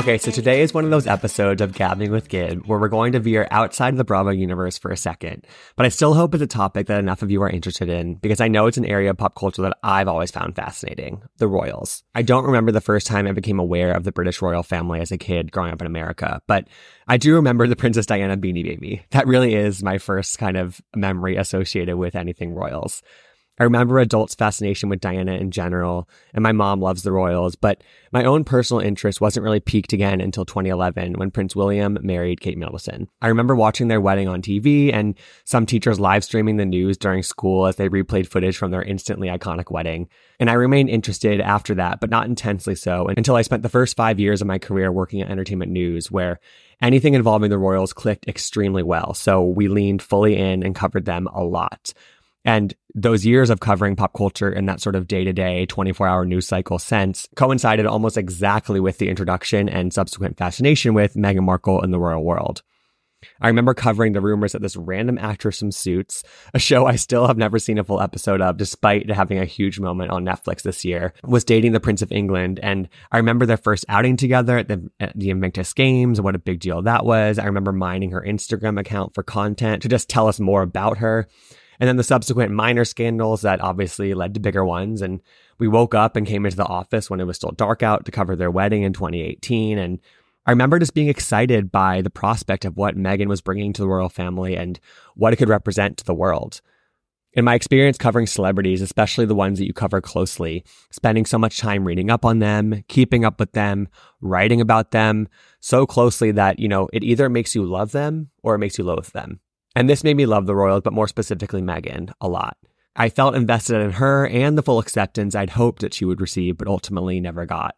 Okay, so today is one of those episodes of Gabbing with Gib where we're going to veer outside of the Bravo universe for a second. But I still hope it's a topic that enough of you are interested in because I know it's an area of pop culture that I've always found fascinating the royals. I don't remember the first time I became aware of the British royal family as a kid growing up in America, but I do remember the Princess Diana beanie baby. That really is my first kind of memory associated with anything royals. I remember adults' fascination with Diana in general, and my mom loves the royals, but my own personal interest wasn't really peaked again until 2011 when Prince William married Kate Middleton. I remember watching their wedding on TV and some teachers live streaming the news during school as they replayed footage from their instantly iconic wedding. And I remained interested after that, but not intensely so until I spent the first five years of my career working at Entertainment News, where anything involving the royals clicked extremely well. So we leaned fully in and covered them a lot. And those years of covering pop culture in that sort of day to day 24 hour news cycle sense coincided almost exactly with the introduction and subsequent fascination with Meghan Markle and the royal world. I remember covering the rumors that this random actress from Suits, a show I still have never seen a full episode of, despite having a huge moment on Netflix this year, was dating the Prince of England. And I remember their first outing together at the, at the Invictus Games, what a big deal that was. I remember mining her Instagram account for content to just tell us more about her and then the subsequent minor scandals that obviously led to bigger ones. And we woke up and came into the office when it was still dark out to cover their wedding in 2018. And I remember just being excited by the prospect of what Meghan was bringing to the royal family and what it could represent to the world. In my experience covering celebrities, especially the ones that you cover closely, spending so much time reading up on them, keeping up with them, writing about them so closely that, you know, it either makes you love them or it makes you loathe them. And this made me love the Royals, but more specifically Meghan, a lot. I felt invested in her and the full acceptance I'd hoped that she would receive, but ultimately never got.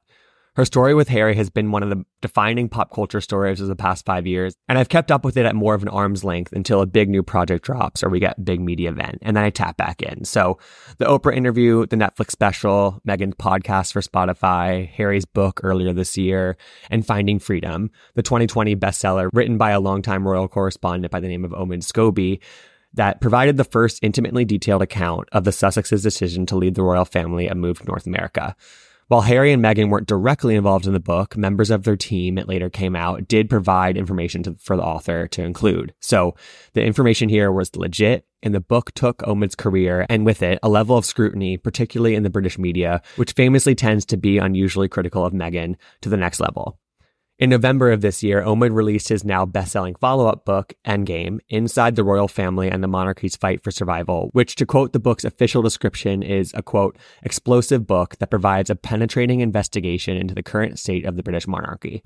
Her story with Harry has been one of the defining pop culture stories of the past five years, and I've kept up with it at more of an arm's length until a big new project drops or we get a big media event, and then I tap back in. So the Oprah interview, the Netflix special, Meghan's podcast for Spotify, Harry's book earlier this year, and Finding Freedom, the 2020 bestseller written by a longtime royal correspondent by the name of Omid Scobie, that provided the first intimately detailed account of the Sussexes' decision to lead the royal family and move to North America. While Harry and Meghan weren't directly involved in the book, members of their team, it later came out, did provide information to, for the author to include. So the information here was legit, and the book took Omid's career and with it a level of scrutiny, particularly in the British media, which famously tends to be unusually critical of Meghan, to the next level. In November of this year, Omid released his now best-selling follow-up book, Endgame, Inside the Royal Family and the Monarchy's Fight for Survival, which to quote the book's official description is a quote, explosive book that provides a penetrating investigation into the current state of the British monarchy.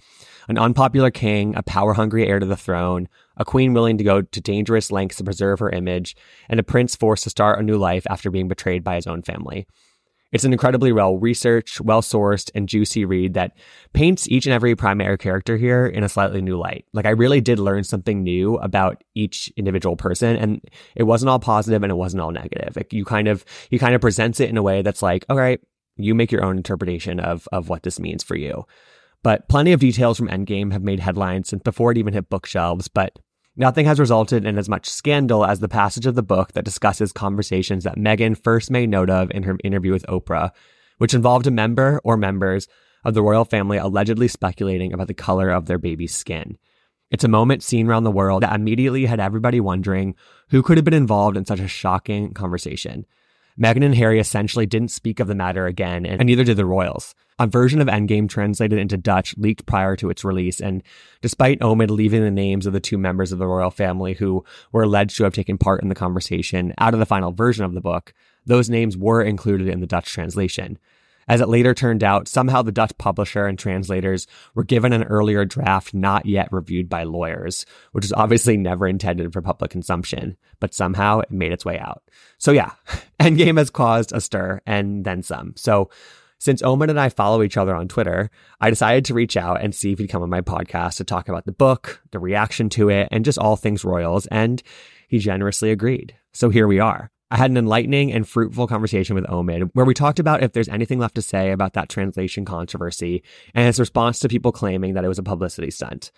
An unpopular king, a power-hungry heir to the throne, a queen willing to go to dangerous lengths to preserve her image, and a prince forced to start a new life after being betrayed by his own family. It's an incredibly well researched, well sourced, and juicy read that paints each and every primary character here in a slightly new light. Like, I really did learn something new about each individual person, and it wasn't all positive and it wasn't all negative. Like, you kind of, he kind of presents it in a way that's like, all right, you make your own interpretation of, of what this means for you. But plenty of details from Endgame have made headlines since before it even hit bookshelves, but Nothing has resulted in as much scandal as the passage of the book that discusses conversations that Meghan first made note of in her interview with Oprah, which involved a member or members of the royal family allegedly speculating about the color of their baby's skin. It's a moment seen around the world that immediately had everybody wondering who could have been involved in such a shocking conversation. Meghan and Harry essentially didn't speak of the matter again, and neither did the royals. A version of Endgame translated into Dutch leaked prior to its release, and despite Omid leaving the names of the two members of the royal family who were alleged to have taken part in the conversation out of the final version of the book, those names were included in the Dutch translation. As it later turned out, somehow the Dutch publisher and translators were given an earlier draft not yet reviewed by lawyers, which was obviously never intended for public consumption, but somehow it made its way out. So yeah, Endgame has caused a stir and then some. So since Omid and I follow each other on Twitter, I decided to reach out and see if he'd come on my podcast to talk about the book, the reaction to it, and just all things Royals, and he generously agreed. So here we are. I had an enlightening and fruitful conversation with Omid where we talked about if there's anything left to say about that translation controversy and his response to people claiming that it was a publicity stunt.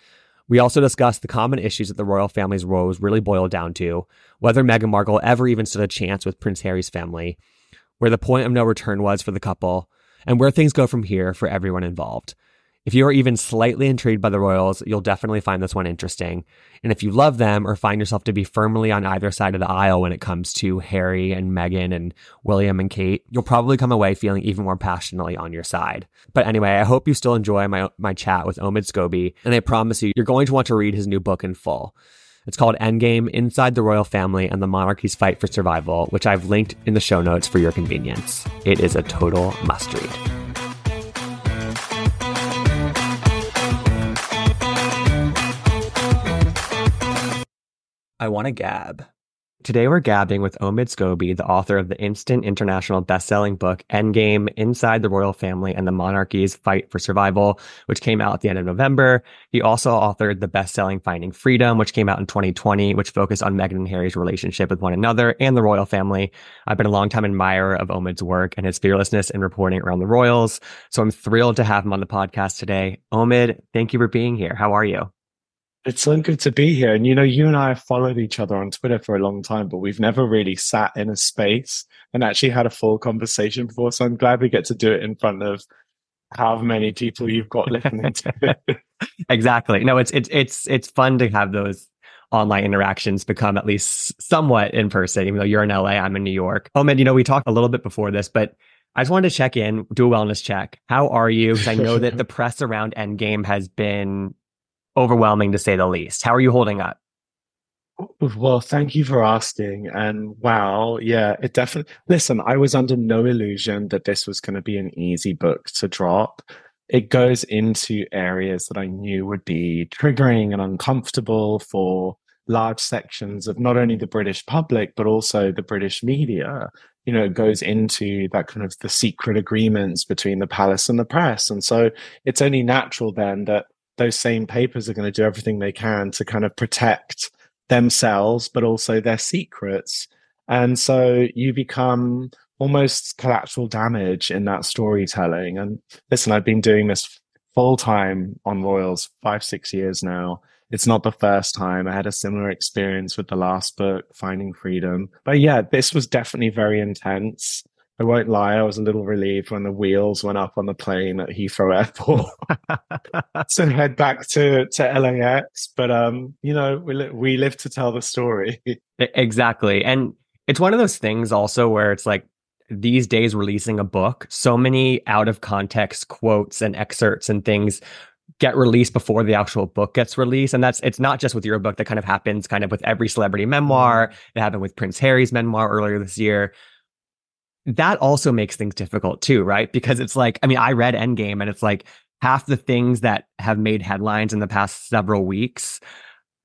We also discussed the common issues that the royal family's woes really boiled down to, whether Meghan Markle ever even stood a chance with Prince Harry's family, where the point of no return was for the couple, and where things go from here for everyone involved. If you are even slightly intrigued by the royals, you'll definitely find this one interesting. And if you love them or find yourself to be firmly on either side of the aisle when it comes to Harry and Meghan and William and Kate, you'll probably come away feeling even more passionately on your side. But anyway, I hope you still enjoy my, my chat with Omid Scobie, and I promise you, you're going to want to read his new book in full. It's called Endgame Inside the Royal Family and the Monarchy's Fight for Survival, which I've linked in the show notes for your convenience. It is a total must read. I want to gab. Today we're gabbing with Omid Scobie, the author of the instant international best-selling book Endgame: Inside the Royal Family and the Monarchy's Fight for Survival, which came out at the end of November. He also authored the best-selling Finding Freedom, which came out in 2020, which focused on Meghan and Harry's relationship with one another and the royal family. I've been a longtime admirer of Omid's work and his fearlessness in reporting around the royals, so I'm thrilled to have him on the podcast today. Omid, thank you for being here. How are you? It's so good to be here. And you know, you and I have followed each other on Twitter for a long time, but we've never really sat in a space and actually had a full conversation before. So I'm glad we get to do it in front of how many people you've got listening to. exactly. No, it's it's it's it's fun to have those online interactions become at least somewhat in person, even though you're in LA, I'm in New York. Oh man, you know, we talked a little bit before this, but I just wanted to check in, do a wellness check. How are you? Because I know that the press around Endgame has been overwhelming to say the least. How are you holding up? Well, thank you for asking. And wow, yeah, it definitely. Listen, I was under no illusion that this was going to be an easy book to drop. It goes into areas that I knew would be triggering and uncomfortable for large sections of not only the British public, but also the British media. You know, it goes into that kind of the secret agreements between the palace and the press. And so it's only natural then that those same papers are going to do everything they can to kind of protect themselves, but also their secrets. And so you become almost collateral damage in that storytelling. And listen, I've been doing this full time on Royals five, six years now. It's not the first time. I had a similar experience with the last book, Finding Freedom. But yeah, this was definitely very intense. I won't lie, I was a little relieved when the wheels went up on the plane at Heathrow Airport. to head back to, to LAX. But um, you know, we li- we live to tell the story. exactly, and it's one of those things also where it's like these days releasing a book, so many out of context quotes and excerpts and things get released before the actual book gets released. And that's, it's not just with your book that kind of happens kind of with every celebrity memoir. Mm-hmm. It happened with Prince Harry's memoir earlier this year that also makes things difficult too, right? Because it's like, I mean, I read Endgame and it's like half the things that have made headlines in the past several weeks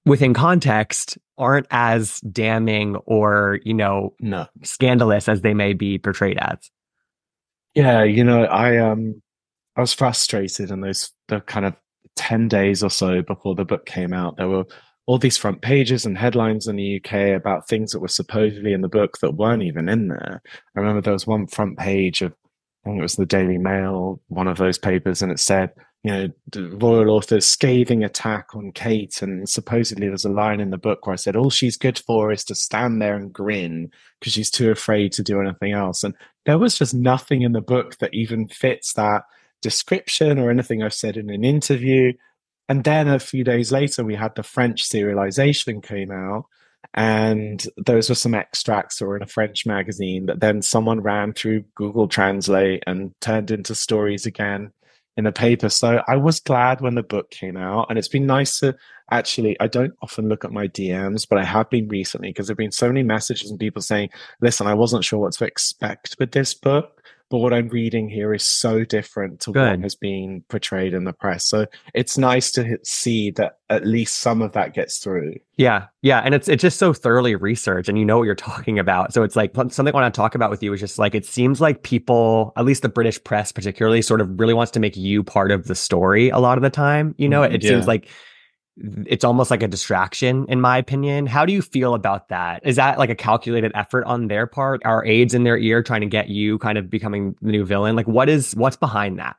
within context aren't as damning or, you know, no. scandalous as they may be portrayed as. Yeah, you know, I um I was frustrated in those the kind of 10 days or so before the book came out. There were all these front pages and headlines in the UK about things that were supposedly in the book that weren't even in there. I remember there was one front page of, I think it was the Daily Mail, one of those papers, and it said, you know, the royal author's scathing attack on Kate. And supposedly there's a line in the book where I said, all she's good for is to stand there and grin because she's too afraid to do anything else. And there was just nothing in the book that even fits that description or anything I've said in an interview. And then a few days later, we had the French serialization came out, and those were some extracts that were in a French magazine that then someone ran through Google Translate and turned into stories again in a paper. So I was glad when the book came out, and it's been nice to actually. I don't often look at my DMs, but I have been recently because there've been so many messages and people saying, "Listen, I wasn't sure what to expect with this book." But what I'm reading here is so different to Good. what has been portrayed in the press. So it's nice to see that at least some of that gets through. Yeah, yeah, and it's it's just so thoroughly researched, and you know what you're talking about. So it's like something I want to talk about with you is just like it seems like people, at least the British press particularly, sort of really wants to make you part of the story a lot of the time. You know, mm-hmm, it, it yeah. seems like it's almost like a distraction in my opinion. How do you feel about that? Is that like a calculated effort on their part? Are aides in their ear trying to get you kind of becoming the new villain? Like what is what's behind that?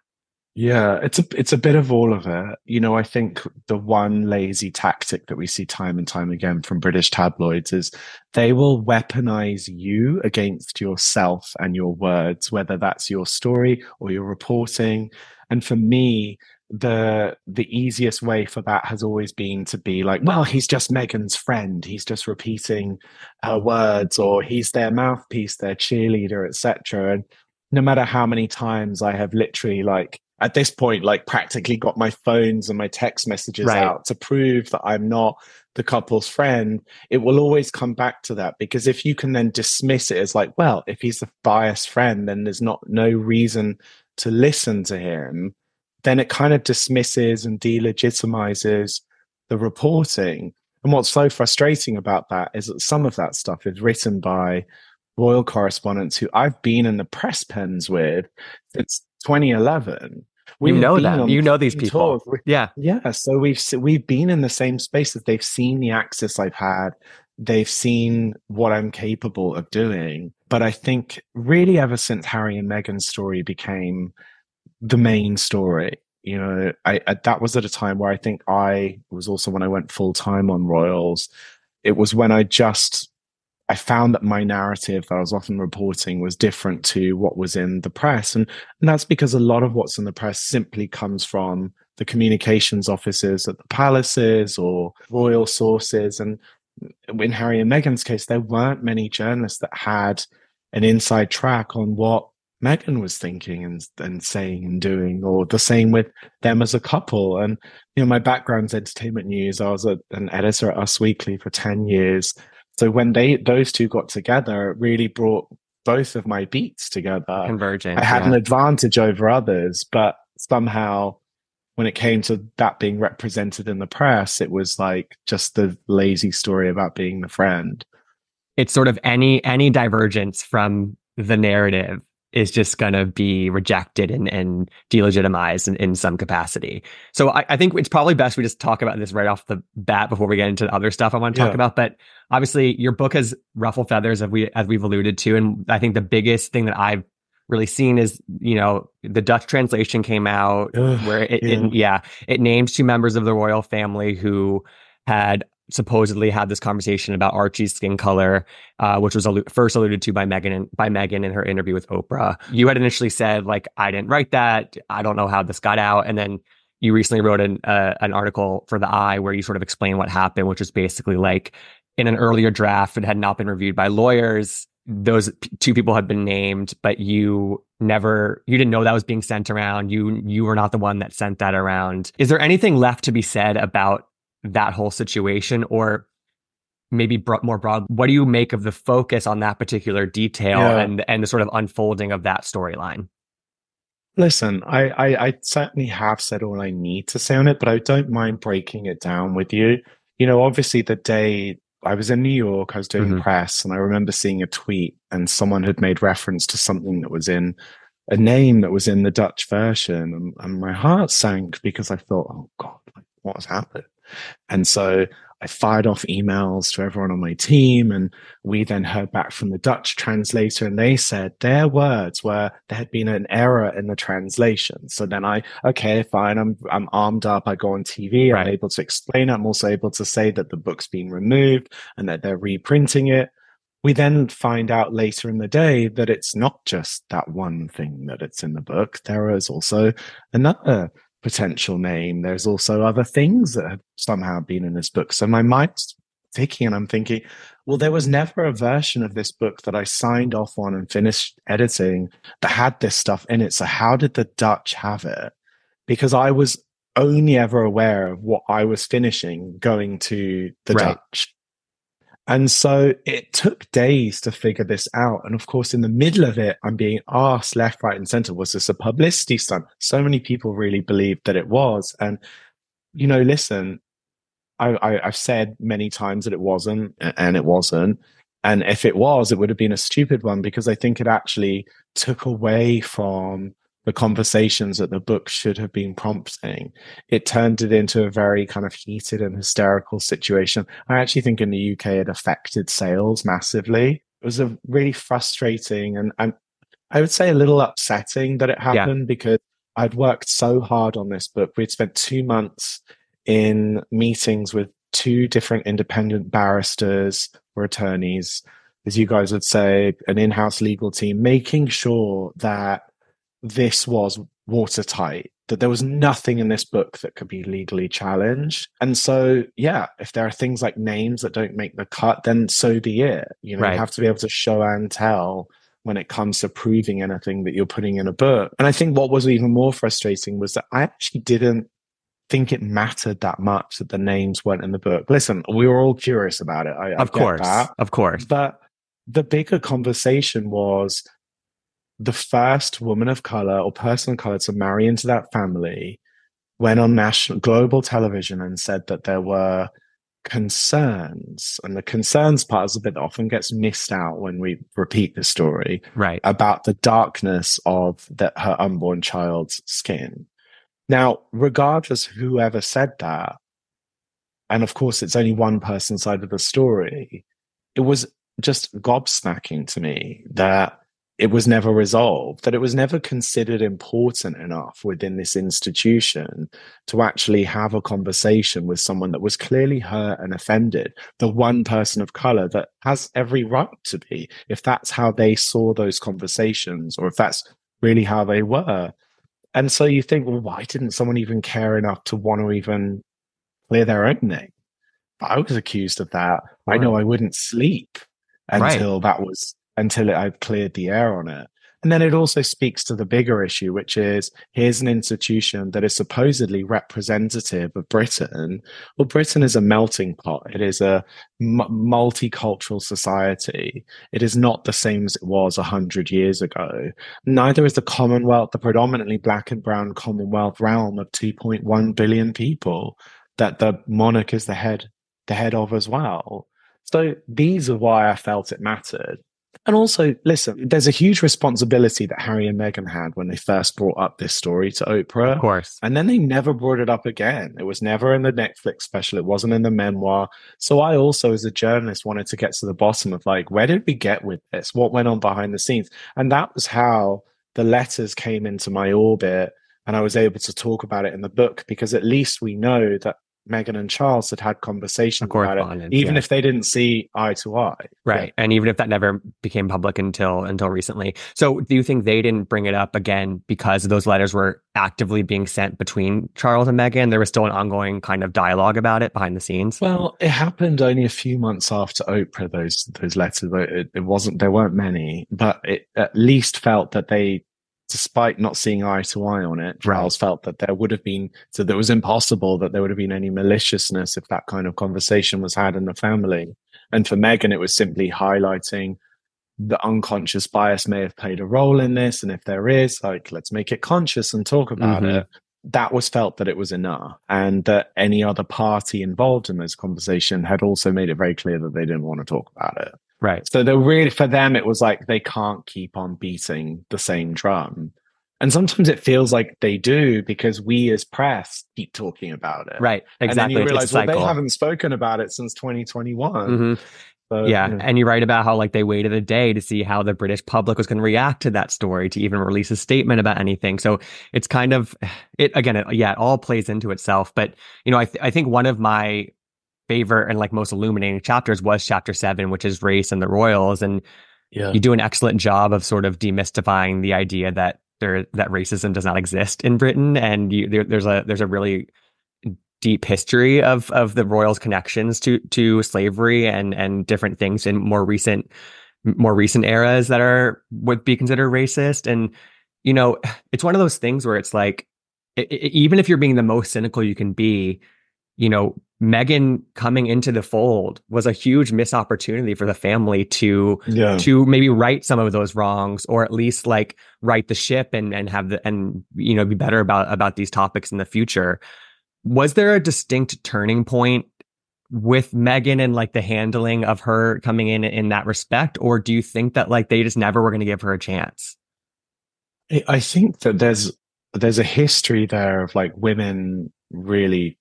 Yeah it's a it's a bit of all of it. You know i think the one lazy tactic that we see time and time again from british tabloids is they will weaponize you against yourself and your words whether that's your story or your reporting. And for me the the easiest way for that has always been to be like, well, he's just meghan's friend. He's just repeating her words, or he's their mouthpiece, their cheerleader, etc. And no matter how many times I have literally like at this point like practically got my phones and my text messages right. out to prove that I'm not the couple's friend, it will always come back to that because if you can then dismiss it as like, well, if he's a biased friend, then there's not no reason to listen to him, then it kind of dismisses and delegitimizes the reporting. And what's so frustrating about that is that some of that stuff is written by royal correspondents who I've been in the press pens with since 2011 we you know them. You know these people. Yeah. Yeah. So we've we've been in the same spaces. They've seen the access I've had. They've seen what I'm capable of doing. But I think really ever since Harry and Meghan's story became the main story, you know, I, I that was at a time where I think I was also when I went full time on Royals. It was when I just I found that my narrative that I was often reporting was different to what was in the press. And, and that's because a lot of what's in the press simply comes from the communications offices at the palaces or royal sources. And in Harry and Meghan's case, there weren't many journalists that had an inside track on what Meghan was thinking and, and saying and doing, or the same with them as a couple. And, you know, my background's entertainment news. I was a, an editor at Us Weekly for 10 years. So when they those two got together, it really brought both of my beats together. Converging. I had yeah. an advantage over others, but somehow when it came to that being represented in the press, it was like just the lazy story about being the friend. It's sort of any any divergence from the narrative is just going to be rejected and, and delegitimized in, in some capacity. So I, I, think it's probably best we just talk about this right off the bat before we get into other stuff I want to talk yeah. about. But obviously, your book has ruffled feathers, as we as we've alluded to, and I think the biggest thing that I've really seen is you know the Dutch translation came out Ugh, where it yeah. It, yeah it named two members of the royal family who had supposedly had this conversation about Archie's skin color, uh, which was first alluded to by Meghan by Meghan in her interview with Oprah. You had initially said like I didn't write that. I don't know how this got out, and then you recently wrote an uh, an article for the Eye where you sort of explain what happened, which is basically like in an earlier draft, it had not been reviewed by lawyers. Those p- two people had been named, but you never you didn't know that was being sent around. You you were not the one that sent that around. Is there anything left to be said about that whole situation or maybe bro- more broad what do you make of the focus on that particular detail yeah. and and the sort of unfolding of that storyline listen I, I i certainly have said all i need to say on it but i don't mind breaking it down with you you know obviously the day i was in new york i was doing mm-hmm. press and i remember seeing a tweet and someone had made reference to something that was in a name that was in the dutch version and, and my heart sank because i thought oh god what has happened and so I fired off emails to everyone on my team. And we then heard back from the Dutch translator, and they said their words were there had been an error in the translation. So then I, okay, fine, I'm, I'm armed up. I go on TV. Right. I'm able to explain it. I'm also able to say that the book's been removed and that they're reprinting it. We then find out later in the day that it's not just that one thing that it's in the book. There is also another potential name. There's also other things that have somehow been in this book. So my mind's ticking and I'm thinking, well, there was never a version of this book that I signed off on and finished editing that had this stuff in it. So how did the Dutch have it? Because I was only ever aware of what I was finishing going to the right. Dutch. And so it took days to figure this out. And of course, in the middle of it, I'm being asked left, right, and center, was this a publicity stunt? So many people really believed that it was. And, you know, listen, I, have said many times that it wasn't, and it wasn't. And if it was, it would have been a stupid one because I think it actually took away from the conversations that the book should have been prompting. It turned it into a very kind of heated and hysterical situation. I actually think in the UK it affected sales massively. It was a really frustrating and, and I would say a little upsetting that it happened yeah. because I'd worked so hard on this book. We'd spent two months in meetings with two different independent barristers or attorneys, as you guys would say, an in house legal team, making sure that this was watertight. that there was nothing in this book that could be legally challenged. And so, yeah, if there are things like names that don't make the cut, then so be it. You know, Right. you have to be able to show and tell when it comes to proving anything that you're putting in a book. And I think what was even more frustrating was that I actually didn't think it mattered that much that the names weren't in the book. Listen, we were all curious about it. I, I Of get course. that. Of course. But the bigger conversation was the first woman of color or person of color to marry into that family went on national global television and said that there were concerns and the concerns part is the bit that often gets missed out when we repeat the story Right. about the darkness of the, her unborn child's skin. Now, regardless whoever said that, and of course it's only one person's side of the story, it was just gobsmacking to me that it was never resolved, that it was never considered important enough within this institution to actually have a conversation with someone that was clearly hurt and offended, the one person of color that has every right to be, if that's how they saw those conversations, or if that's really how they were. And so you think, well, why didn't someone even care enough to want to even clear their own name? I was accused of that. I know I wouldn't sleep Right. until that was until it, I've cleared the air on it. And then it also speaks to the bigger issue, which is here's an institution that is supposedly representative of Britain. Well, Britain is a melting pot. It is a m- multicultural society. It is not the same as it was a hundred years ago. Neither is the Commonwealth, the predominantly black and brown Commonwealth realm of 2.1 billion people that the monarch is the head, the head of as well. So these are why I felt it mattered. And also, listen, there's a huge responsibility that Harry and Meghan had when they first brought up this story to Oprah. Of course. And then they never brought it up again. It was never in the Netflix special. It wasn't in the memoir. So I also, as a journalist, wanted to get to the bottom of like, where did we get with this? What went on behind the scenes? And that was how the letters came into my orbit. And I was able to talk about it in the book because at least we know that Meghan and Charles had had conversations about it, even yeah. if they didn't see eye to eye. Right. And even if that never became public until until recently. So do you think they didn't bring it up again because those letters were actively being sent between Charles and Meghan? There was still an ongoing kind of dialogue about it behind the scenes. Well, it happened only a few months after Oprah. Those those letters, it, it wasn't. There weren't many, but it at least felt that they, despite not seeing eye to eye on it, Charles felt that there would have been. So that it was impossible that there would have been any maliciousness if that kind of conversation was had in the family. And for Meghan, it was simply highlighting the unconscious bias may have played a role in this, and if there is, like, let's make it conscious and talk about Mhm. it that was felt that it was enough and that any other party involved in this conversation had also made it very clear that they didn't want to talk about it. Right. So they're really, for them, it was like they can't keep on beating the same drum. And sometimes it feels like they do because we as press keep talking about it. Right. And Exactly. then you realize, well, they haven't spoken about it since 2021. Mhm. So, yeah. you know, And you write about how like they waited a day to see how the British public was going to react to that story to even release a statement about anything. So it's kind of it again. It, yeah, it all plays into itself. But you know, I th- I think one of my favorite and like most illuminating chapters was chapter seven, which is race and the royals. And yeah. you do an excellent job of sort of demystifying the idea that there that racism does not exist in Britain, and you, there, there's a there's a really deep history of of the royals' connections to to slavery and and different things in more recent more recent eras that are would be considered racist. And you know, it's one of those things where it's like, i i even if you're being the most cynical you can be, you know, Meghan coming into the fold was a huge missed opportunity for the family to yeah. to maybe right some of those wrongs or at least like right the ship and and have the and you know be better about about these topics in the future. Was there a distinct turning point with Meghan and like the handling of her coming in in that respect? Or do you think that like they just never were going to give her a chance? I- I think that there's there's a history there of like women really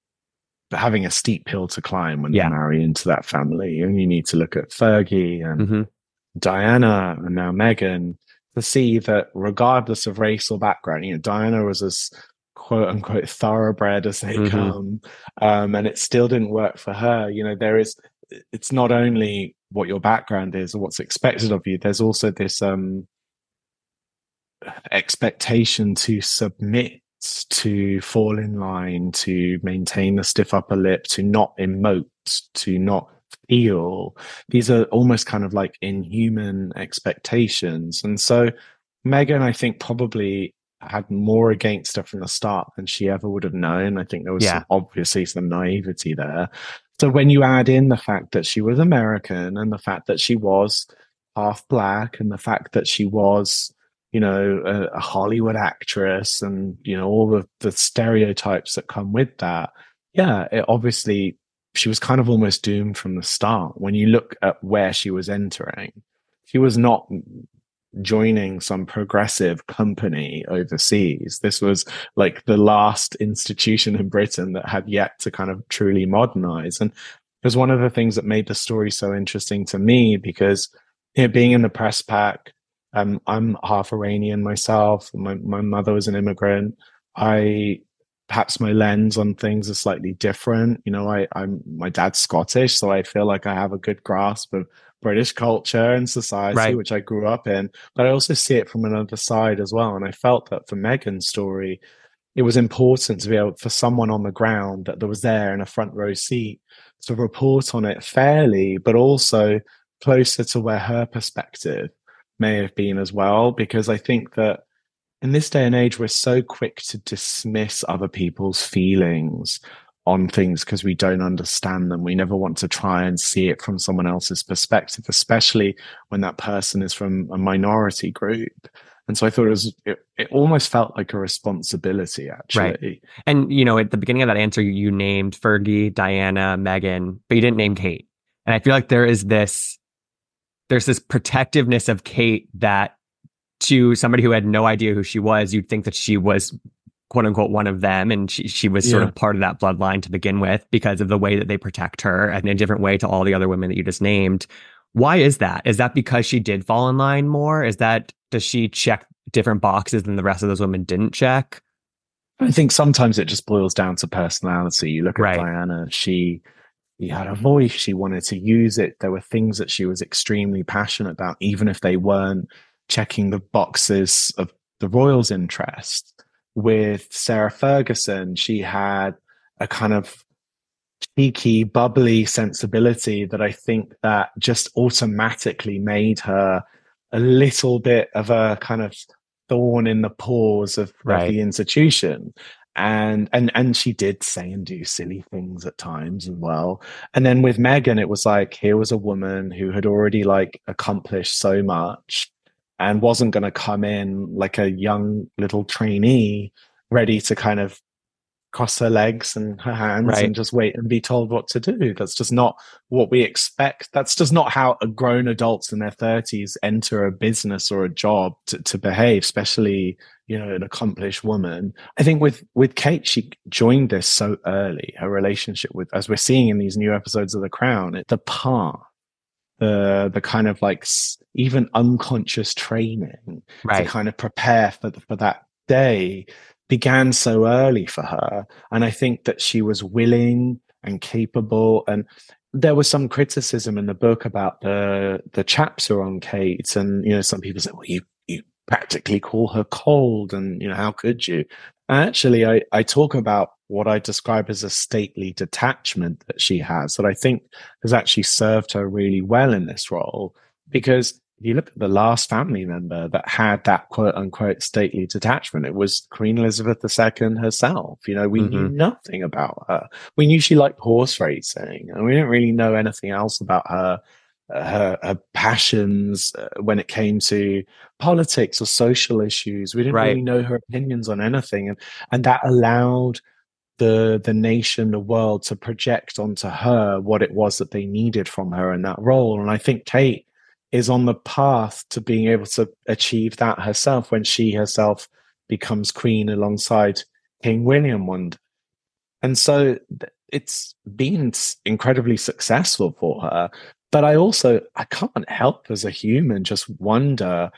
having a steep hill to climb when Yeah. they marry into that family. And you need to look at Fergie and hmm Diana and now Meghan to see that regardless of race or background, you know, Diana was as quote unquote thoroughbred as they Mhm. come. Um, and it still didn't work for her. You know, there is it's not only what your background is or what's expected of you, there's also this um expectation to submit to fall in line, to maintain the stiff upper lip, to not emote, to not feel. These are almost kind of like inhuman expectations. And so Meghan, I think, probably had more against her from the start than she ever would have known. I think there was yeah. some, obviously some naivety there. So when you add in the fact that she was American and the fact that she was half black and the fact that she was, you know, a, a Hollywood actress and, you know, all the, the stereotypes that come with that, yeah, it obviously she was kind of almost doomed from the start. When you look at where she was entering, she was not joining some progressive company overseas. This was like the last institution in Britain that had yet to kind of truly modernize. And it was one of the things that made the story so interesting to me because you know, being in the press pack, um, I'm half Iranian myself. My, my mother was an immigrant. I perhaps my lens on things is slightly different. You know, I, I'm my dad's Scottish, so I feel like I have a good grasp of British culture and society, right. which I grew up in. But I also see it from another side as well. And I felt that for Meghan's story, it was important to be able for someone on the ground that, that was there in a front row seat to report on it fairly, but also closer to where her perspective may have been as well. Because I think that in this day and age, we're so quick to dismiss other people's feelings on things because we don't understand them. We never want to try and see it from someone else's perspective, especially when that person is from a minority group. And so I thought it was, it, it almost felt like a responsibility, actually. Right. And, you know, at the beginning of that answer, you named Fergie, Diana, Meghan, but you didn't name Kate. And I feel like there is this, there's this protectiveness of Kate that to somebody who had no idea who she was, you'd think that she was quote unquote one of them. And she, she was sort yeah. of part of that bloodline to begin with because of the way that they protect her in a different way to all the other women that you just named. Why is that? Is that because she did fall in line more? Is that does she check different boxes than the rest of those women didn't check? I think sometimes it just boils down to personality. You look at right. diana she she had a voice she wanted to use it. There were things that she was extremely passionate about even if they weren't checking the boxes of the royals interest. With Sarah Ferguson, she had a kind of cheeky, bubbly sensibility that I think that just automatically made her a little bit of a kind of thorn in the paws of, right. of the institution and and and she did say and do silly things at times as well. And then with meghan it was like here was a woman who had already like accomplished so much and wasn't going to come in like a young little trainee ready to kind of cross her legs and her hands right. and just wait and be told what to do. That's just not what we expect. That's just not how a grown adults in their 30s enter a business or a job to, to behave, especially, you know, an accomplished woman. I think with, with Kate, she joined this so early. Her relationship with, as we're seeing in these new episodes of The Crown, the path the the kind of like even unconscious training right. to kind of prepare for the, for that day began so early for her and i think that she was willing and capable and there was some criticism in the book about the the chapter on kate and you know some people said well you you practically call her cold and you know how could you actually i i talk about what I describe as a stately detachment that she has that I think has actually served her really well in this role. Because you look at the last family member that had that quote unquote stately detachment, it was Queen Elizabeth II herself. You know, we mm-hmm. knew nothing about her. We knew she liked horse racing and we didn't really know anything else about her. Uh, her, her passions uh, when it came to politics or social issues. We didn't right. really know her opinions on anything, and and that allowed the the nation, the world to project onto her what it was that they needed from her in that role. And I think Kate is on the path to being able to achieve that herself when she herself becomes queen alongside King William one day. And so it's been incredibly successful for her. But I also I can't help as a human just wonder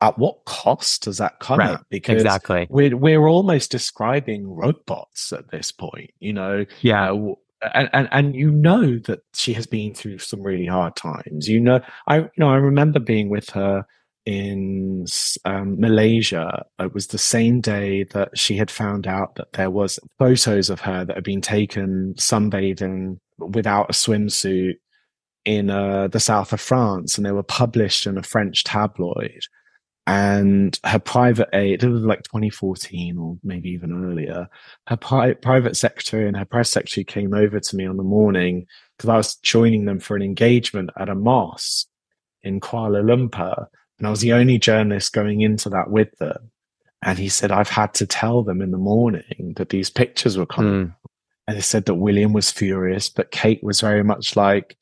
at what cost does that come right. at? Because exactly. we're we're almost describing robots at this point, you know. Yeah. Uh, and, and and you know that she has been through some really hard times. You know, I you know I remember being with her in um, Malaysia. It was the same day that she had found out that there was photos of her that had been taken sunbathing without a swimsuit in uh, the south of France, and they were published in a French tabloid. And her private aide, it was like 2014 or maybe even earlier. Her pri- private secretary and her press secretary came over to me on the morning because I was joining them for an engagement at a mosque in Kuala Lumpur. And I was the only journalist going into that with them. And he said, I've had to tell them in the morning that these pictures were coming. Mm. And they said that William was furious, but Kate was very much like,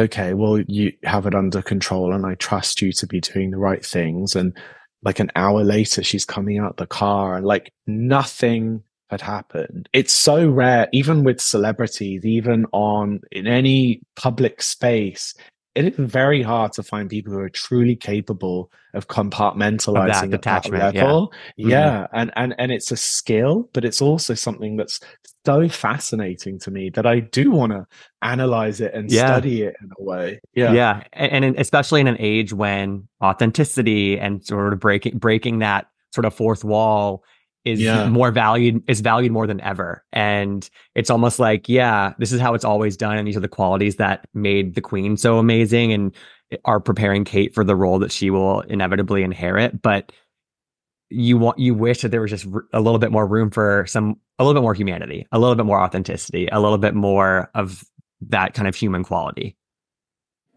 okay, well, you have it under control and I trust you to be doing the right things. And like an hour later, she's coming out the car and like nothing had happened. It's so rare, even with celebrities, even on in any public space, it is very hard to find people who are truly capable of compartmentalizing of that detachment that level. Yeah. Mm-hmm. yeah. And, and, and it's a skill, but it's also something that's so fascinating to me that I do want to analyze it and yeah. study it in a way. Yeah. Yeah. And, and especially in an age when authenticity and sort of breaking, breaking that sort of fourth wall is yeah. more valued is valued more than ever. And it's almost like yeah this is how it's always done. And these are the qualities that made the queen so amazing and are preparing kate for the role that she will inevitably inherit. But you want you wish that there was just a little bit more room for some a little bit more humanity a little bit more authenticity a little bit more of that kind of human quality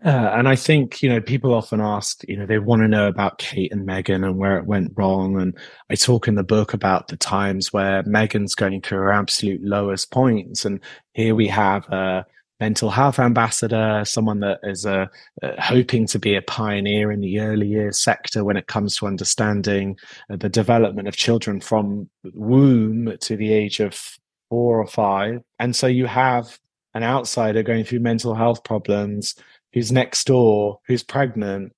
uh, and I think, you know, people often ask, you know, they want to know about Kate and Meghan and where it went wrong. And I talk in the book about the times where Meghan's going through her absolute lowest points. And here we have a mental health ambassador, someone that is uh, uh, hoping to be a pioneer in the early years sector when it comes to understanding uh, the development of children from womb to the age of four or five. And so you have an outsider going through mental health problems who's next door, who's pregnant,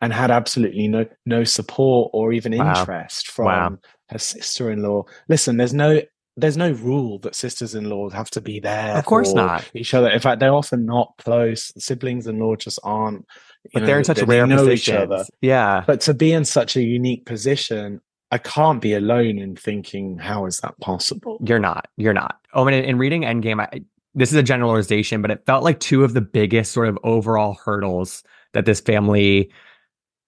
and had absolutely no no support or even wow. interest from wow. her sister-in-law. Listen, there's no there's no rule that sisters-in-law have to be there. Of course not. Each other. In fact, they're often not close. Siblings-in-law just aren't. But know, they're in such they, rare they positions. Yeah. But to be in such a unique position, I can't be alone in thinking, how is that possible? You're not. You're not. Oh, and in, in reading Endgame, I, this is a generalization, but it felt like two of the biggest sort of overall hurdles that this family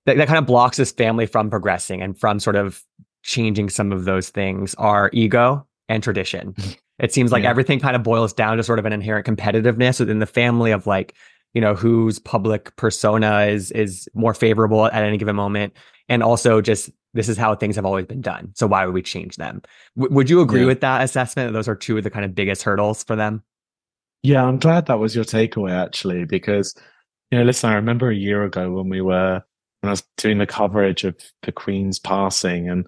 that, that kind of blocks this family from progressing and from sort of changing some of those things are ego and tradition. It seems like yeah. everything kind of boils down to sort of an inherent competitiveness within the family of like, you know, whose public persona is is more favorable at any given moment. And also just this is how things have always been done. So why would we change them? W- would you agree yeah. with that assessment? That those are two of the kind of biggest hurdles for them? Yeah, I'm glad that was your takeaway actually, because you know, listen, I remember a year ago when we were when I was doing the coverage of the Queen's passing, and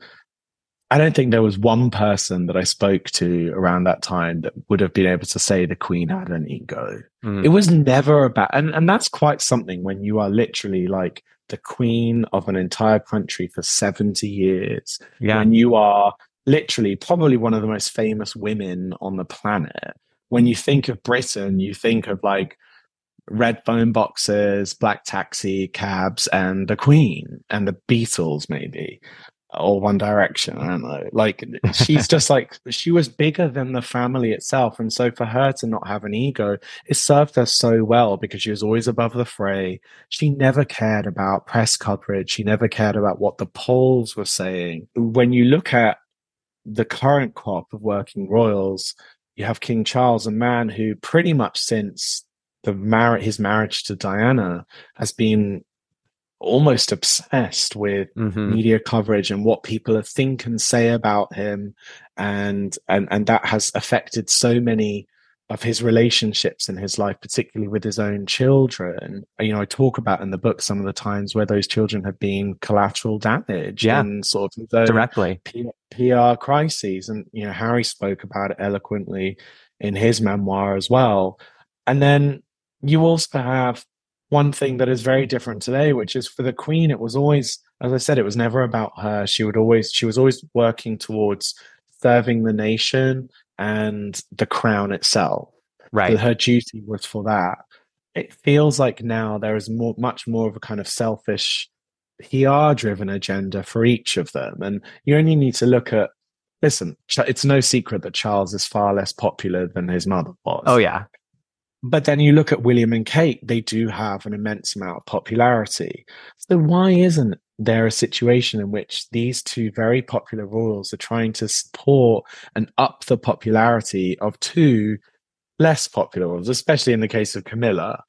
I don't think there was one person that I spoke to around that time that would have been able to say the Queen had an ego. Mm. It was never about, and, and that's quite something when you are literally like the Queen of an entire country for 70 years. Yeah. When you are literally probably one of the most famous women on the planet when you think of Britain, you think of like red phone boxes, black taxi cabs, and the Queen and the Beatles, maybe, or One Direction. I don't know. Like she's just like she was bigger than the family itself, and so for her to not have an ego, it served her so well because she was always above the fray. She never cared about press coverage. She never cared about what the polls were saying. When you look at the current crop of working royals, you have King Charles, a man who pretty much since the mar- his marriage to Diana has been almost obsessed with mm-hmm. media coverage and what people think and say about him and and and that has affected so many of his relationships in his life, particularly with his own children. You know, I talk about in the book some of the times where those children have been collateral damage yeah. and sort of directly P- PR crises. And, you know, Harry spoke about it eloquently in his memoir as well. And then you also have one thing that is very different today, which is for the Queen, it was always, as I said, it was never about her. She would always, she was always working towards serving the nation and the crown itself. Right. her duty was for that. It feels like now there is more, much more of a kind of selfish PR driven agenda for each of them. And you only need to look at, listen, it's no secret that Charles is far less popular than his mother was. Oh, yeah. But then you look at William and Kate, they do have an immense amount of popularity. So why isn't there a situation in which these two very popular royals are trying to support and up the popularity of two less popular royals, especially in the case of Camilla?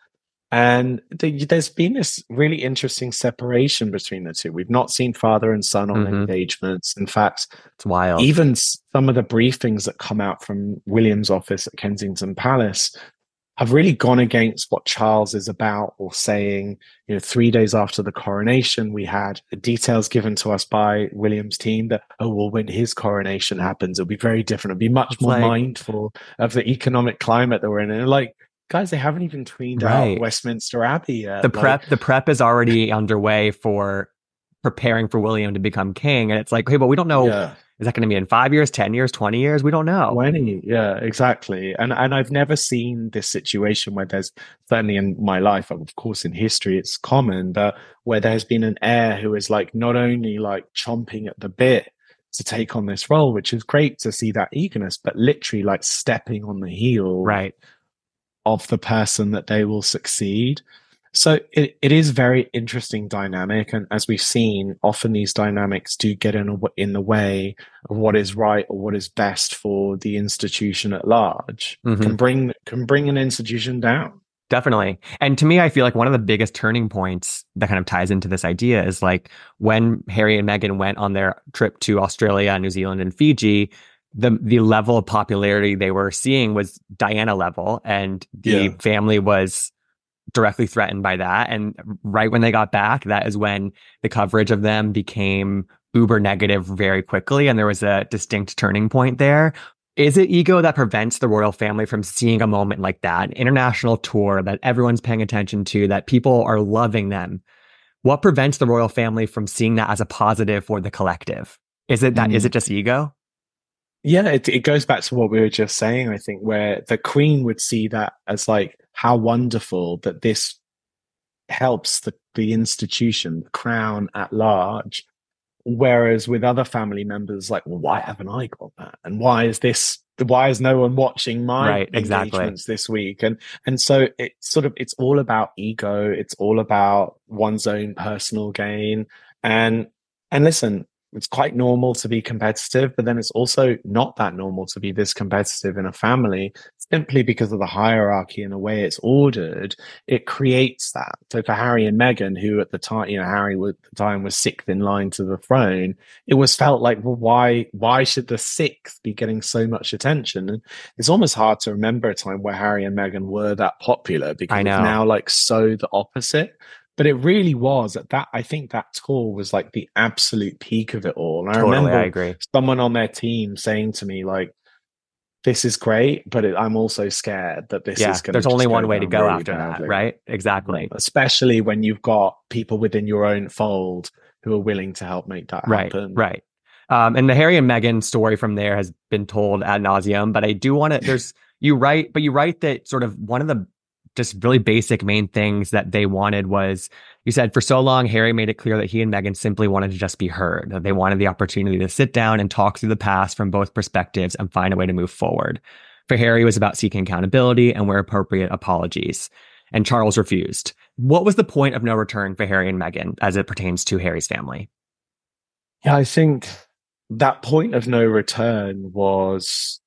And there's been this really interesting separation between the two. We've not seen father and son on mm-hmm. engagements. In fact, it's wild. Even some of the briefings that come out from William's office at Kensington Palace have really gone against what Charles is about or saying. You know, three days after the coronation, we had details given to us by William's team that, oh, well, when his coronation happens, it'll be very different. It'll be much more like, mindful of the economic climate that we're in. And like, guys, they haven't even tweeted right. out Westminster Abbey yet. The prep, the prep is already underway for preparing for William to become king. And it's like, hey, but we don't know yeah. Is that going to be in five years, 10 years, 20 years? We don't know. 20. Yeah, exactly. And, and I've never seen this situation where there's certainly in my life, of course, in history, it's common, but where there's been an heir who is like not only like chomping at the bit to take on this role, which is great to see that eagerness, but literally like stepping on the heel right. of the person that they will succeed. So it, it is very interesting dynamic, and as we've seen, often these dynamics do get in a, in the way of what is right or what is best for the institution at large. Mm-hmm. Can bring can bring an institution down. Definitely. And to me, I feel like one of the biggest turning points that kind of ties into this idea is like when Harry and Meghan went on their trip to Australia, New Zealand, and Fiji, the the level of popularity they were seeing was Diana level, and the yeah. family was directly threatened by that. And right when they got back, that is when the coverage of them became uber negative very quickly. And there was a distinct turning point there. Is it ego that prevents the royal family from seeing a moment like that, an international tour that everyone's paying attention to, that people are loving them? What prevents the royal family from seeing that as a positive for the collective? Is it that? Mm. Is it just ego? Yeah, it, it goes back to what we were just saying, I think, where the Queen would see that as like how wonderful that this helps the, the institution, the crown at large. Whereas with other family members, like, well, why haven't I got that? And why is this? Why is no one watching my right, exactly. this week? And and so it's sort of it's all about ego. It's all about one's own personal gain. And and listen, it's quite normal to be competitive, but then it's also not that normal to be this competitive in a family simply because of the hierarchy and the way it's ordered. It creates that. So for Harry and Meghan, who at the time, you know, Harry at the time was sixth in line to the throne, it was felt like, well, why, why should the sixth be getting so much attention? And it's almost hard to remember a time where Harry and Meghan were that popular because it's now like so the opposite but it really was at that. I think that tour was like the absolute peak of it all. And totally, I remember I agree. someone on their team saying to me, like, this is great, but it, I'm also scared that this yeah, is going to." There's only one way to go really after badly. that, right? Exactly. Especially when you've got people within your own fold who are willing to help make that right, happen. Right. Um, and the Harry and Meghan story from there has been told ad nauseum, but I do want to, there's, you write, but you write that sort of one of the just really basic main things that they wanted was you said for so long harry made it clear that he and meghan simply wanted to just be heard that they wanted the opportunity to sit down and talk through the past from both perspectives and find a way to move forward. For harry it was about seeking accountability and where appropriate apologies. And charles refused. What was the point of no return for harry and meghan as it pertains to harry's family? Yeah i think that point of no return was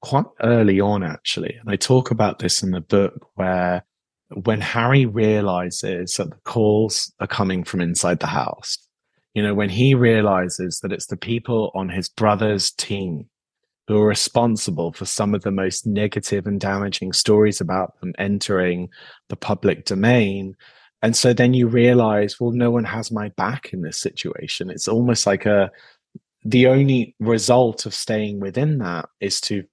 quite early on, actually. And I talk about this in the book where when Harry realizes that the calls are coming from inside the house, you know, when he realizes that it's the people on his brother's team who are responsible for some of the most negative and damaging stories about them entering the public domain. And so then you realize, well, no one has my back in this situation. It's almost like a, the only result of staying within that is to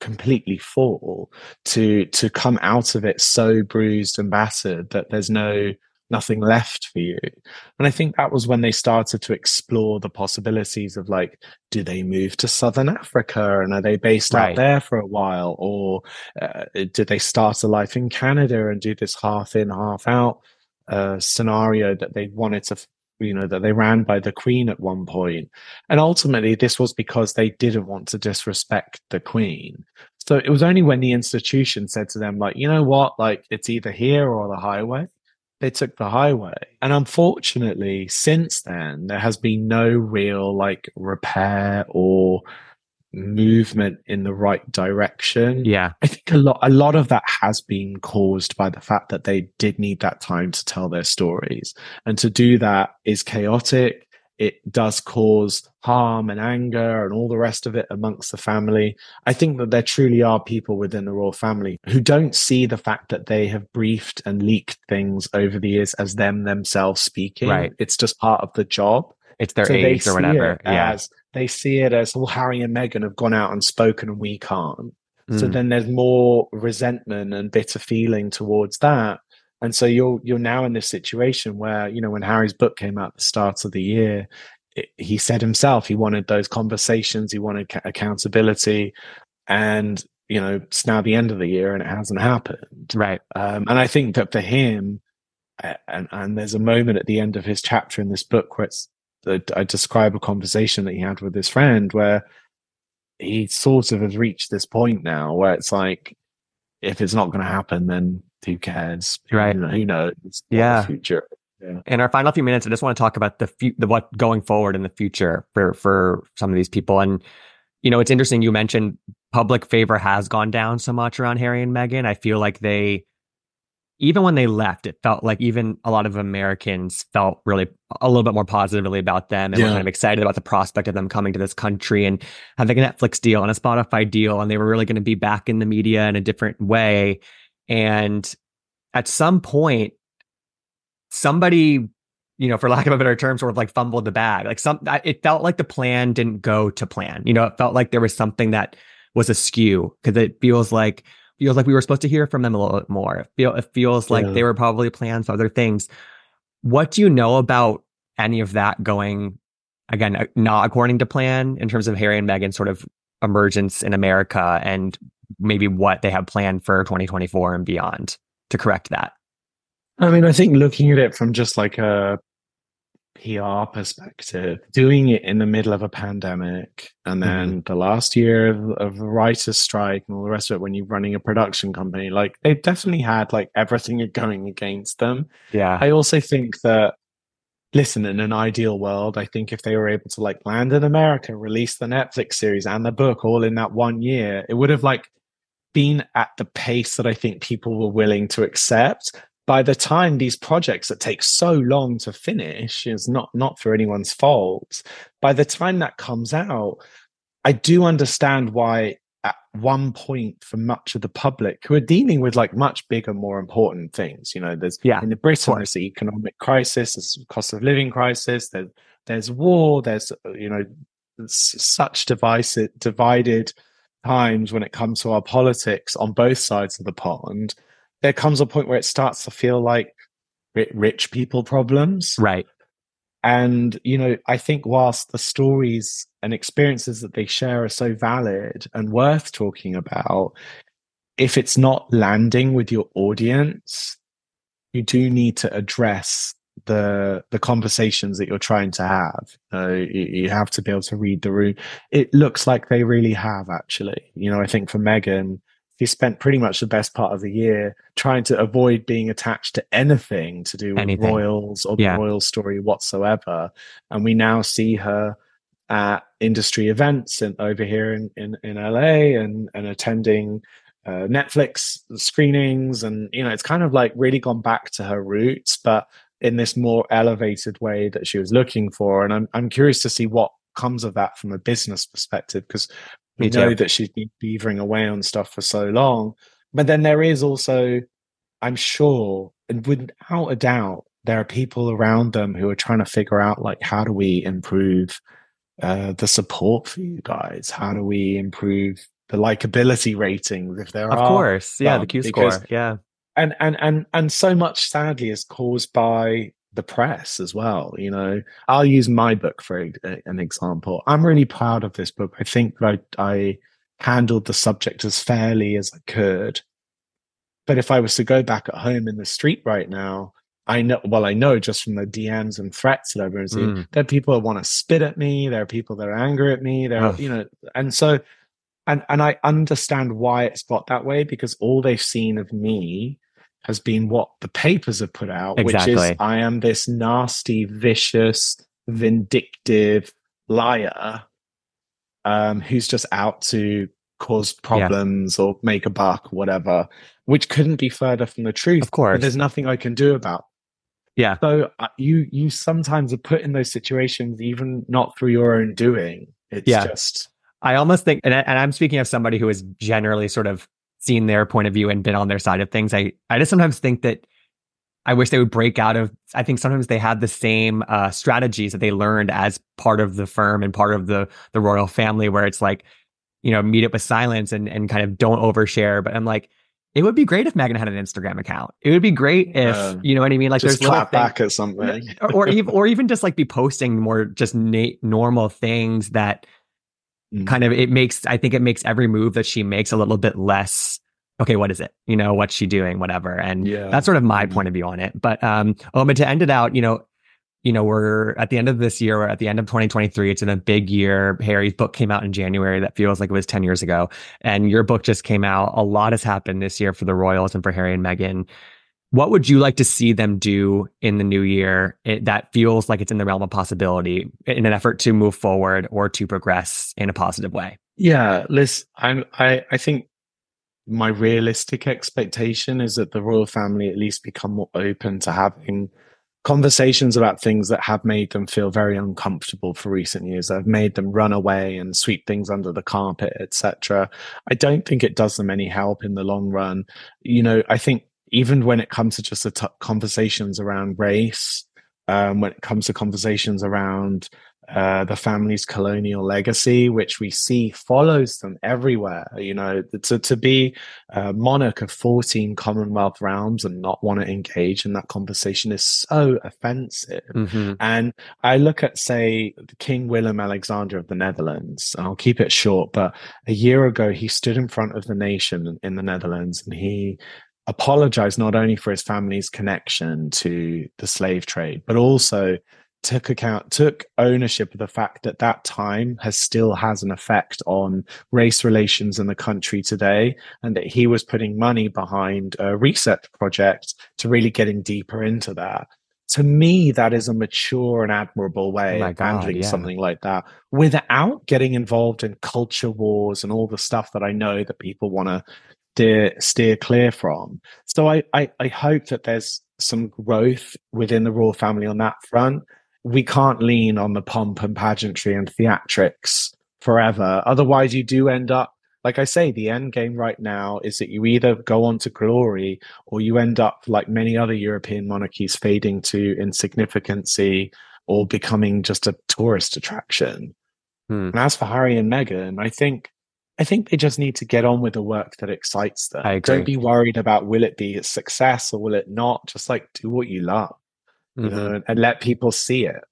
completely fall to to come out of it so bruised and battered that there's no nothing left for you and i think that was when they started to explore the possibilities of like do they move to southern africa and are they based right. out there for a while or uh, did they start a life in canada and do this half in half out uh, scenario that they wanted to you know, that they ran by the Queen at one point. And ultimately, this was because they didn't want to disrespect the Queen. So it was only when the institution said to them, like, you know what, like it's either here or the highway. They took the highway. And unfortunately, since then, there has been no real like repair or movement in the right direction. Yeah. I think a lot a lot of that has been caused by the fact that they did need that time to tell their stories. And to do that is chaotic. It does cause harm and anger and all the rest of it amongst the family. I think that there truly are people within the royal family who don't see the fact that they have briefed and leaked things over the years as them themselves speaking. Right. It's just part of the job. It's their So or whatever. Yeah. as- they see it as, well, Harry and Meghan have gone out and spoken and we can't. So Mm. then there's more resentment and bitter feeling towards that. And so you're you're now in this situation where, you know, when Harry's book came out at the start of the year, it, he said himself he wanted those conversations, he wanted ca- accountability. And, you know, it's now the end of the year and it hasn't happened. Right. Um, and I think that for him, and, and there's a moment at the end of his chapter in this book where it's, I describe a conversation that he had with his friend where he sort of has reached this point now where it's like, if it's not going to happen, then who cares? Right. You know, who knows? Yeah. Future. In our final few minutes, I just want to talk about the fu- the what going forward in the future for for some of these people. And you know, it's interesting. You mentioned public favor has gone down so much around Harry and Meghan. I feel like they, even when they left, it felt like even a lot of Americans felt really a little bit more positively about them and were kind of excited about the prospect of them coming to this country and having a Netflix deal and a Spotify deal, and they were really going to be back in the media in a different way. And at some point, somebody, you know, for lack of a better term, sort of like fumbled the bag. Like some, it felt like the plan didn't go to plan. You know, it felt like there was something that was askew because it feels like feels like we were supposed to hear from them a little bit more. It, feel, it feels like Yeah. they were probably plans for other things. What do you know about any of that going again, uh, not according to plan in terms of Harry and Meghan's sort of emergence in America and maybe what they have planned for 2024 and beyond to correct that? I mean, I think looking at it from just like a PR perspective, doing it in the middle of a pandemic, and mm-hmm. then the last year of, of writers' strike and all the rest of it, when you're running a production company, like they definitely had like everything going against them. Yeah. I also think that, listen, in an ideal world, I think if they were able to like land in America, release the Netflix series and the book all in that one year, it would have like been at the pace that I think people were willing to accept. By the time these projects that take so long to finish is not not for anyone's fault. By the time that comes out, I do understand why at one point for much of the public who are dealing with like much bigger, more important things. You know, there's Yeah, in the Britain, there's the economic crisis, there's the cost of living crisis, there's there's war, there's you know such divisive, divided times when it comes to our politics on both sides of the pond. There comes a point where it starts to feel like rich people problems. Right. And, you know, I think whilst the stories and experiences that they share are so valid and worth talking about, if it's not landing with your audience, you do need to address the the conversations that you're trying to have. Uh, you, you have to be able to read the room. It looks like they really have, actually. You know, I think for Meghan, she spent pretty much the best part of the year trying to avoid being attached to anything to do with Anything. royals or the Yeah. royal story whatsoever. And we now see her at industry events and over here in, in, in LA and, and attending uh, Netflix screenings. And, you know, it's kind of like really gone back to her roots, but in this more elevated way that she was looking for. And I'm, I'm curious to see what comes of that from a business perspective because we too. know that she's been beavering away on stuff for so long. But then there is also, I'm sure, and without a doubt, there are people around them who are trying to figure out like how do we improve uh, the support for you guys? How do we improve the likability ratings if there Of are? Of course. Yeah. The Q because- score. Yeah. and and and and so much sadly is caused by the press as well you know i'll use my book for an example i'm really proud of this book i think that I, I handled the subject as fairly as i could but if i was to go back at home in the street right now I know, well, I know just from the DMs and threats that I've been receiving, mm. there are people that want to spit at me. There are people that are angry at me. There, are, you know, and so, and and I understand why it's got that way because all they've seen of me has been what the papers have put out, exactly. which is I am this nasty, vicious, vindictive liar um, who's just out to cause problems yeah. or make a buck whatever, which couldn't be further from the truth. Of course, there's nothing I can do about. Yeah. So uh, you you sometimes are put in those situations, even not through your own doing. It's yeah. just. I almost think, and, I, and I'm speaking of somebody who is generally sort of seen their point of view and been on their side of things. I I just sometimes think that I wish they would break out of. I think sometimes they have the same uh, strategies that they learned as part of the firm and part of the the royal family, where it's like, you know, meet up with silence and and kind of don't overshare. But I'm like, it would be great if Meghan had an Instagram account. It would be great if uh, you know what I mean. Like, just there's clap back at something, or, or even or even just like be posting more just na- normal things that mm. kind of it makes. I think it makes every move that she makes a little bit less okay, what is it? You know, what's she doing? Whatever. And yeah. that's sort of my mm-hmm. point of view on it. But um, oh, but to end it out, you know, you know, we're at the end of this year, we're at the end of 2023. It's in a big year. Harry's book came out in January. That feels like it was 10 years ago. And your book just came out. A lot has happened this year for the Royals and for Harry and Meghan. What would you like to see them do in the new year? That feels like it's in the realm of possibility in an effort to move forward or to progress in a positive way? Yeah, Liz, I'm, I, I think my realistic expectation is that the royal family at least become more open to having conversations about things that have made them feel very uncomfortable for recent years that have made them run away and sweep things under the carpet etc i don't think it does them any help in the long run. You know i think even when it comes to just the t- conversations around race um, when it comes to conversations around uh, the family's colonial legacy, which we see follows them everywhere. You know, to, to be a monarch of 14 Commonwealth realms and not want to engage in that conversation is so offensive. Mm-hmm. And I look at, say, King Willem Alexander of the Netherlands, and I'll keep it short, but a year ago, he stood in front of the nation in the Netherlands and he apologized not only for his family's connection to the slave trade, but also took account took ownership of the fact that that time has still has an effect on race relations in the country today and that he was putting money behind a reset project to really getting deeper into that to me that is a mature and admirable way oh of God, handling yeah. something like that without getting involved in culture wars and all the stuff that i know that people want to steer steer clear from so I, I i hope that there's some growth within the royal family on that front we can't lean on the pomp and pageantry and theatrics forever. Otherwise, you do end up, like I say, the end game right now is that you either go on to glory or you end up, like many other European monarchies, fading to insignificancy or becoming just a tourist attraction. Hmm. And as for Harry and Meghan, I think I think they just need to get on with the work that excites them. I agree. Don't be worried about will it be a success or will it not. Just like do what you love mm-hmm. you know, and, and, let people see it.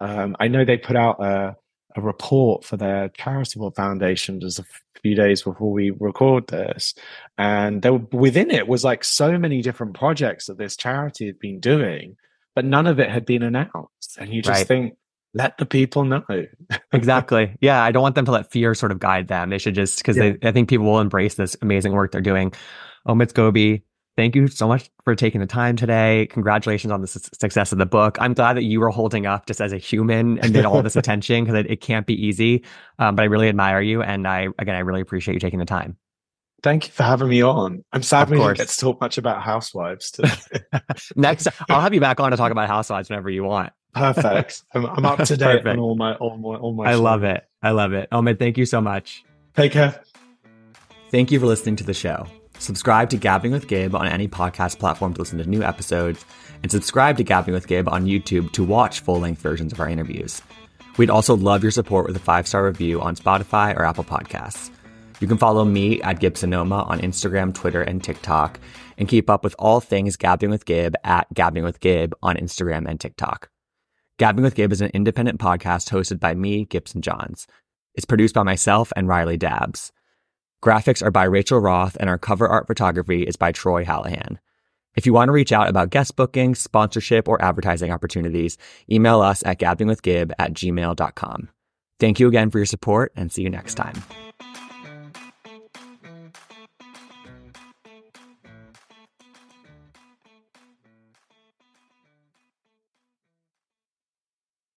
Um, I know they put out a, a report for their charitable foundation just a few days before we record this, and there within it was like so many different projects that this charity had been doing, but none of it had been announced. And you just right. think, let the people know. exactly. Yeah. I don't want them to let fear sort of guide them. They should just, because yeah. I think people will embrace this amazing work they're doing. Omid Scobie, thank you so much for taking the time today. Congratulations on the su- success of the book. I'm glad that you were holding up just as a human and did all this attention because it, it, can't be easy. Um, but I really admire you. And I, again, I really appreciate you taking the time. Thank you for having me on. I'm sad we didn't get to talk much about housewives today. Next, I'll have you back on to talk about housewives whenever you want. Perfect. I'm, I'm up to date on all my all my all my. I love it. I love it. Omid, thank you so much. Take care. Thank you for listening to the show. Subscribe to Gabbing with Gib on any podcast platform to listen to new episodes, and subscribe to Gabbing with Gib on YouTube to watch full length versions of our interviews. We'd also love your support with a five star review on Spotify or Apple Podcasts. You can follow me at Gibsonoma on Instagram, Twitter, and TikTok, and keep up with all things Gabbing with Gib at Gabbing with Gib on Instagram and TikTok. Gabbing with Gib is an independent podcast hosted by me, Gibson Johns. It's produced by myself and Riley Dabbs. Graphics are by Rachel Roth, and our cover art photography is by Troy Hallahan. If you want to reach out about guest booking, sponsorship, or advertising opportunities, email us at gabbingwithgib at gmail.com. Thank you again for your support and see you next time.